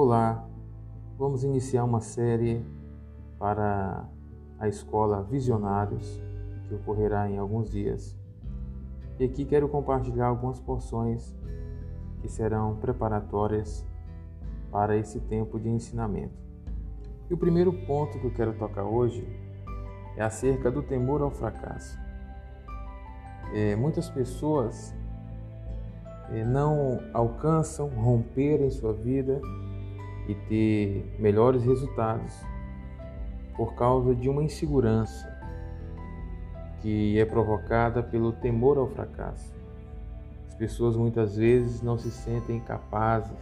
Olá, vamos iniciar uma série para a escola Visionários que ocorrerá em alguns dias. E aqui quero compartilhar algumas porções que serão preparatórias para esse tempo de ensinamento. E o primeiro ponto que eu quero tocar hoje é acerca do temor ao fracasso. É, muitas pessoas é, não alcançam romper em sua vida e ter melhores resultados por causa de uma insegurança que é provocada pelo temor ao fracasso. As pessoas muitas vezes não se sentem capazes,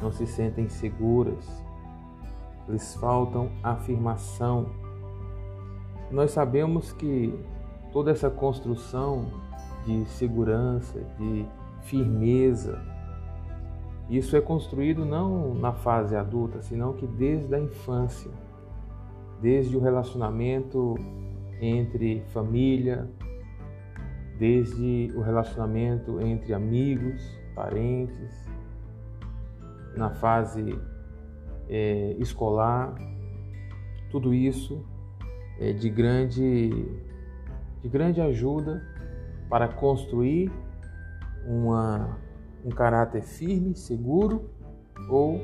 não se sentem seguras, lhes faltam afirmação. Nós sabemos que toda essa construção de segurança, de firmeza. Isso é construído não na fase adulta, senão que desde a infância, desde o relacionamento entre família, desde o relacionamento entre amigos, parentes, na fase é, escolar, tudo isso é de grande, de grande ajuda para construir uma, um caráter firme, seguro ou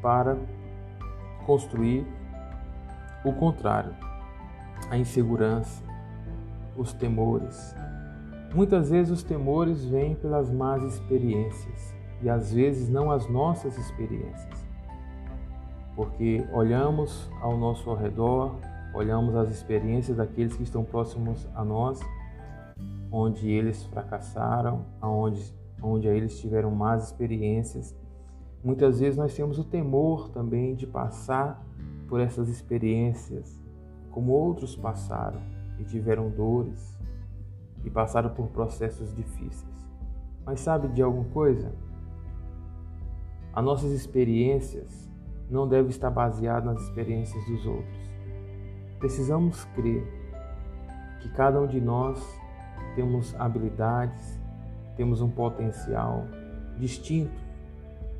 para construir o contrário, a insegurança, os temores. Muitas vezes os temores vêm pelas más experiências e às vezes não as nossas experiências. Porque olhamos ao nosso redor, olhamos as experiências daqueles que estão próximos a nós onde eles fracassaram, onde, onde eles tiveram más experiências. Muitas vezes nós temos o temor também de passar por essas experiências como outros passaram e tiveram dores e passaram por processos difíceis. Mas sabe de alguma coisa? As nossas experiências não devem estar baseadas nas experiências dos outros. Precisamos crer que cada um de nós temos habilidades, temos um potencial distinto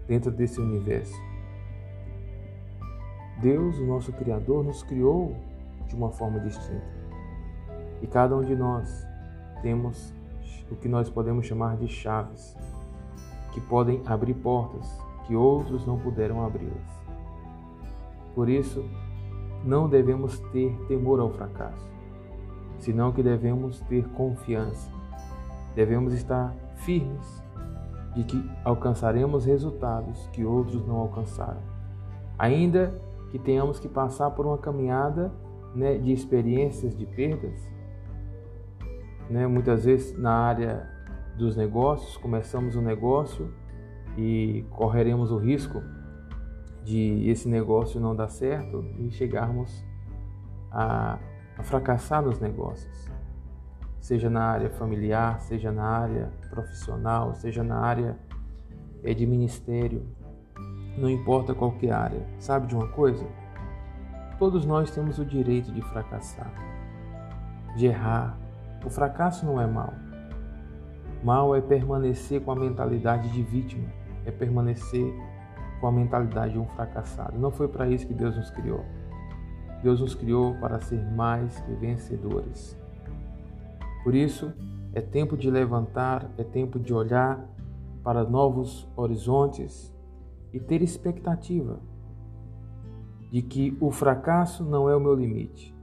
dentro desse universo. Deus, o nosso Criador, nos criou de uma forma distinta. E cada um de nós temos o que nós podemos chamar de chaves, que podem abrir portas que outros não puderam abri-las. Por isso, não devemos ter temor ao fracasso senão que devemos ter confiança. Devemos estar firmes de que alcançaremos resultados que outros não alcançaram. Ainda que tenhamos que passar por uma caminhada né, de experiências de perdas, né, muitas vezes na área dos negócios, começamos um negócio e correremos o risco de esse negócio não dar certo e chegarmos a a fracassar nos negócios, seja na área familiar, seja na área profissional, seja na área eh, de ministério, não importa qualquer área. Sabe de uma coisa? Todos nós temos o direito de fracassar, de errar. O fracasso não é mal. Mal é permanecer com a mentalidade de vítima, é permanecer com a mentalidade de um fracassado. Não foi para isso que Deus nos criou. Deus nos criou para ser mais que vencedores. Por isso, é tempo de levantar, é tempo de olhar para novos horizontes e ter expectativa de que o fracasso não é o meu limite.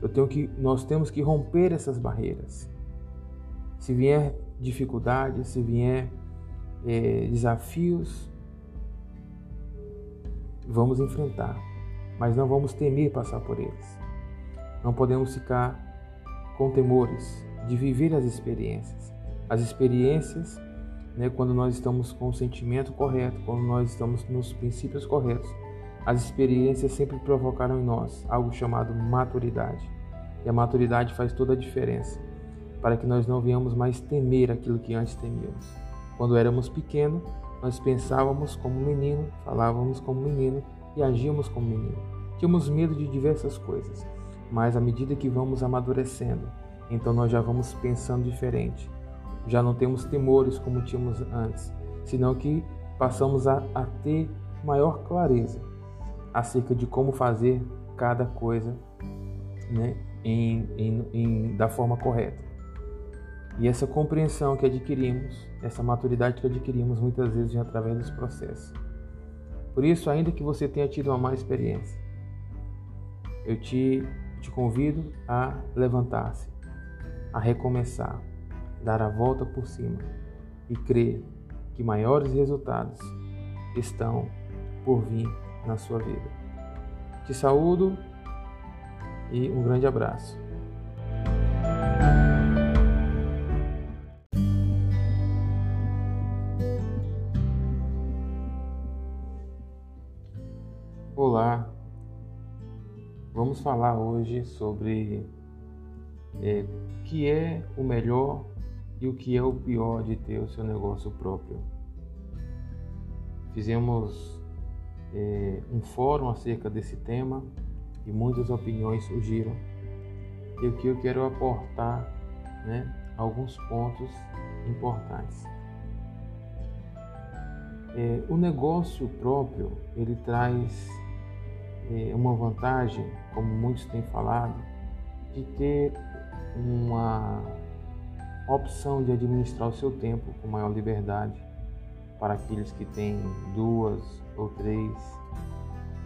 Eu tenho que, nós temos que romper essas barreiras. Se vier dificuldades, se vier é, desafios, vamos enfrentar mas não vamos temer passar por eles. Não podemos ficar com temores de viver as experiências. As experiências, né, quando nós estamos com o sentimento correto, quando nós estamos nos princípios corretos, as experiências sempre provocaram em nós algo chamado maturidade. E a maturidade faz toda a diferença para que nós não venhamos mais temer aquilo que antes temíamos. Quando éramos pequenos, nós pensávamos como menino, falávamos como menino e agíamos como menino. Tínhamos medo de diversas coisas, mas à medida que vamos amadurecendo, então nós já vamos pensando diferente. Já não temos temores como tínhamos antes, senão que passamos a, a ter maior clareza acerca de como fazer cada coisa né, em, em, em, da forma correta. E essa compreensão que adquirimos, essa maturidade que adquirimos muitas vezes através dos processos. Por isso, ainda que você tenha tido uma má experiência, eu te, te convido a levantar-se, a recomeçar, dar a volta por cima e crer que maiores resultados estão por vir na sua vida. Te saúdo e um grande abraço. Falar hoje sobre é, o que é o melhor e o que é o pior de ter o seu negócio próprio. Fizemos é, um fórum acerca desse tema e muitas opiniões surgiram. E o que eu quero aportar, né, alguns pontos importantes. É, o negócio próprio ele traz é, uma vantagem, como muitos têm falado, de ter uma opção de administrar o seu tempo com maior liberdade para aqueles que têm duas ou três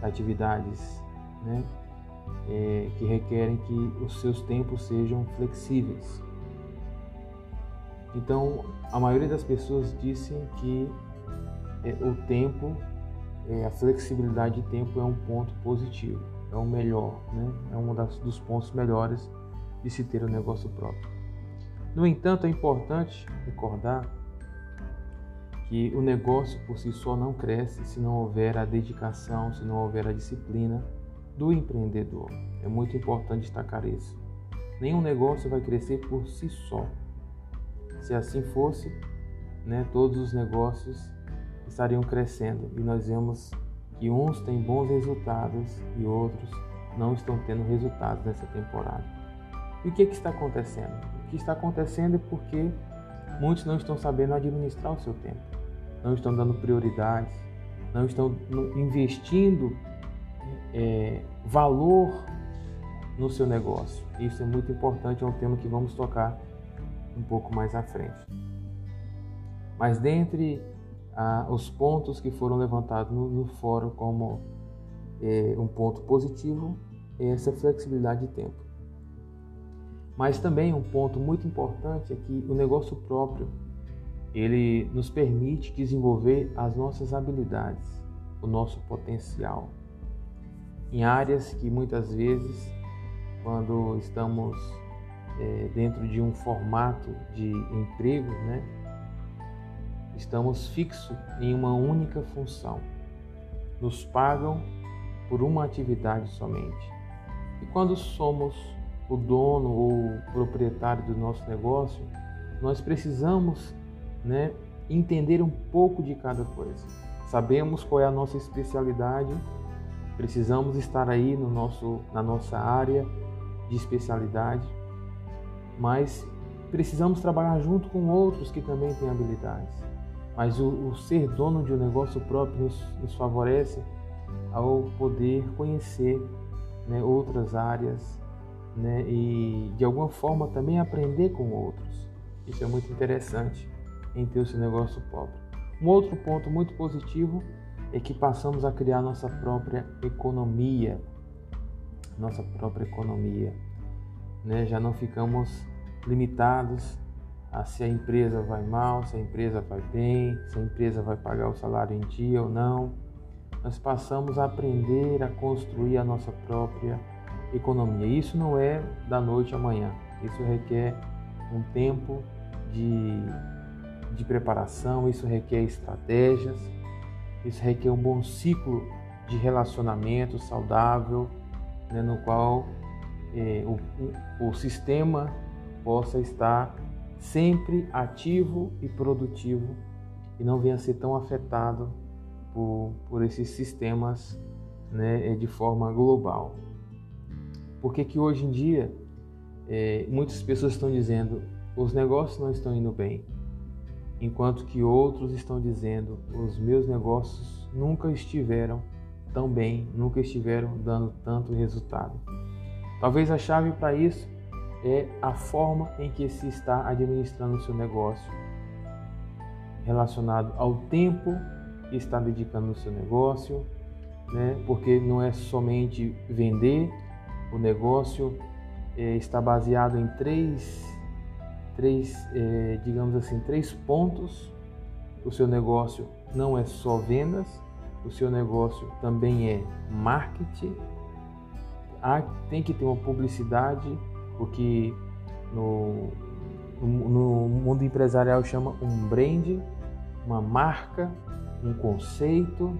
atividades, né? É, que requerem que os seus tempos sejam flexíveis. Então, a maioria das pessoas dizem que é, o tempo, é, a flexibilidade de tempo é um ponto positivo, é o melhor, né? é um das, dos pontos melhores de se ter um negócio próprio. No entanto, é importante recordar que o negócio por si só não cresce se não houver a dedicação, se não houver a disciplina do empreendedor. É muito importante destacar isso. Nenhum negócio vai crescer por si só. Se assim fosse, né, todos os negócios estariam crescendo e nós vemos que uns têm bons resultados e outros não estão tendo resultados nessa temporada. E o que, que está acontecendo? O que está acontecendo é porque muitos não estão sabendo administrar o seu tempo, não estão dando prioridades, não estão investindo é, valor no seu negócio. Isso é muito importante, é um tema que vamos tocar um pouco mais à frente. Mas dentre os pontos que foram levantados no, no fórum como é, um ponto positivo é essa flexibilidade de tempo. Mas também um ponto muito importante é que o negócio próprio ele nos permite desenvolver as nossas habilidades, o nosso potencial em áreas que muitas vezes, quando estamos é, dentro de um formato de emprego, né, estamos fixos em uma única função. Nos pagam por uma atividade somente. E quando somos o dono ou proprietário do nosso negócio, nós precisamos né, entender um pouco de cada coisa. Sabemos qual é a nossa especialidade Precisamos estar aí no nosso, na nossa área de especialidade, mas precisamos trabalhar junto com outros que também têm habilidades. Mas o, o ser dono de um negócio próprio nos, nos favorece ao poder conhecer né, outras áreas né, e de alguma forma também aprender com outros. Isso é muito interessante em ter o seu negócio próprio. Um outro ponto muito positivo é que passamos a criar nossa própria economia, nossa própria economia, né? Já não ficamos limitados a se a empresa vai mal, se a empresa vai bem, se a empresa vai pagar o salário em dia ou não. Nós passamos a aprender a construir a nossa própria economia. Isso não é da noite à manhã. Isso requer um tempo de, de preparação, isso requer estratégias, isso requer um bom ciclo de relacionamento saudável, né, no qual é, o, o sistema possa estar sempre ativo e produtivo e não venha ser tão afetado por, por esses sistemas né, de forma global. Porque que hoje em dia é, muitas pessoas estão dizendo os negócios não estão indo bem. enquanto que outros estão dizendo: os meus negócios nunca estiveram tão bem, nunca estiveram dando tanto resultado. Talvez a chave para isso é a forma em que se está administrando o seu negócio, relacionado ao tempo que está dedicando no seu negócio, né? porque não é somente vender, o negócio é, está baseado em três, três é, digamos assim, três pontos. O seu negócio não é só vendas, o seu negócio também é marketing, tem que ter uma publicidade, que no, no mundo empresarial chama um brand, uma marca, um conceito,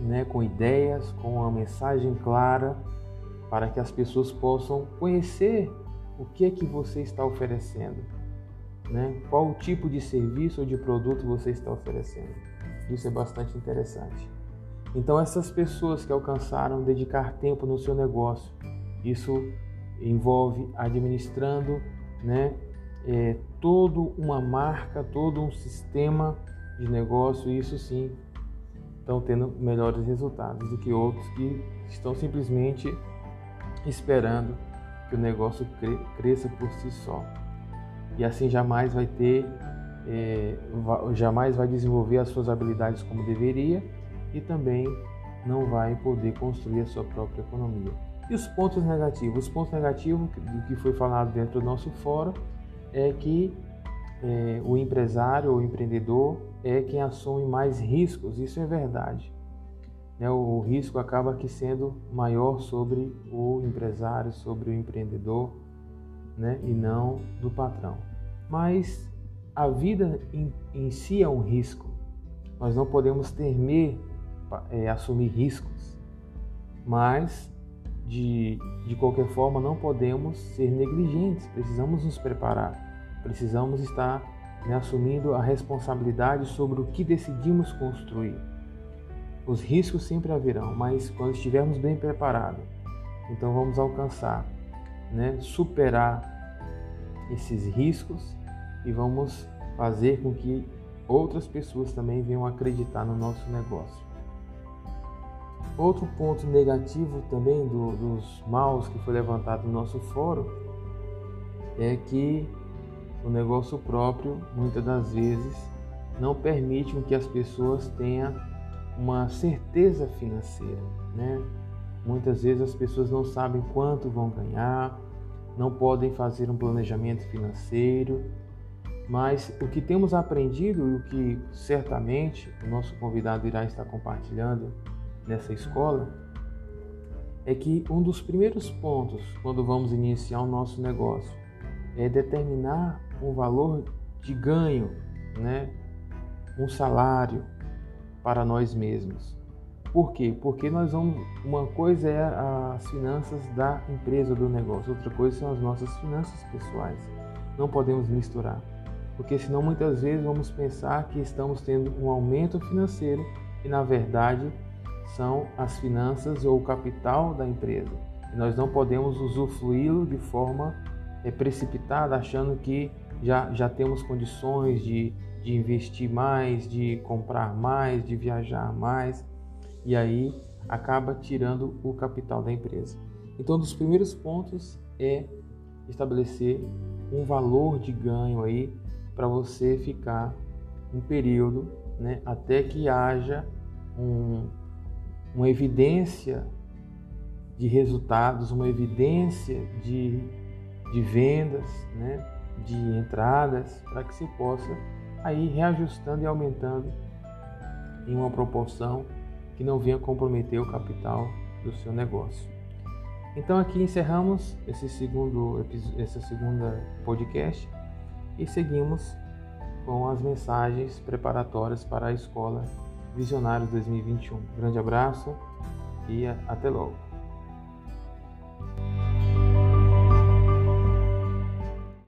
né, com ideias, com uma mensagem clara, para que as pessoas possam conhecer o que é que você está oferecendo, né? qual o tipo de serviço ou de produto você está oferecendo. Isso é bastante interessante. Então, essas pessoas que alcançaram dedicar tempo no seu negócio, isso envolve administrando né, é, todo uma marca, todo um sistema de negócio, isso sim estão tendo melhores resultados do que outros que estão simplesmente esperando que o negócio cresça por si só. E assim jamais vai ter, é, jamais vai desenvolver as suas habilidades como deveria e também não vai poder construir a sua própria economia. E os pontos negativos? Os pontos negativos do que foi falado dentro do nosso fórum é que é, o empresário ou empreendedor é quem assume mais riscos, isso é verdade. Né? O, o risco acaba aqui sendo maior sobre o empresário, sobre o empreendedor, né? e não do patrão. Mas a vida em, em si é um risco. Nós não podemos temer é, assumir riscos, mas de, de qualquer forma não podemos ser negligentes, precisamos nos preparar, precisamos estar né, assumindo a responsabilidade sobre o que decidimos construir. Os riscos sempre haverão, mas quando estivermos bem preparados, então vamos alcançar, né, superar esses riscos e vamos fazer com que outras pessoas também venham acreditar no nosso negócio. Outro ponto negativo também do, dos maus que foi levantado no nosso fórum é que o negócio próprio, muitas das vezes, não permite que as pessoas tenham uma certeza financeira, né? Muitas vezes as pessoas não sabem quanto vão ganhar, não podem fazer um planejamento financeiro, mas o que temos aprendido e o que certamente o nosso convidado irá estar compartilhando nessa escola é que um dos primeiros pontos quando vamos iniciar o nosso negócio é determinar um valor de ganho, né? um salário para nós mesmos. Por quê? Porque nós vamos. Uma coisa é as finanças da empresa do negócio, outra coisa são as nossas finanças pessoais. Não podemos misturar, porque senão muitas vezes vamos pensar que estamos tendo um aumento financeiro e na verdade são as finanças ou o capital da empresa. E nós não podemos usufruí-lo de forma é, precipitada, achando que já, já temos condições de, de investir mais, de comprar mais, de viajar mais, e aí acaba tirando o capital da empresa. Então, um dos primeiros pontos é estabelecer um valor de ganho aí para você ficar um período, né, até que haja um, uma evidência de resultados, uma evidência de, de vendas, né? de entradas, para que se possa aí reajustando e aumentando em uma proporção que não venha comprometer o capital do seu negócio. Então aqui encerramos esse segundo essa segunda podcast e seguimos com as mensagens preparatórias para a escola Visionários 2021. Grande abraço e até logo.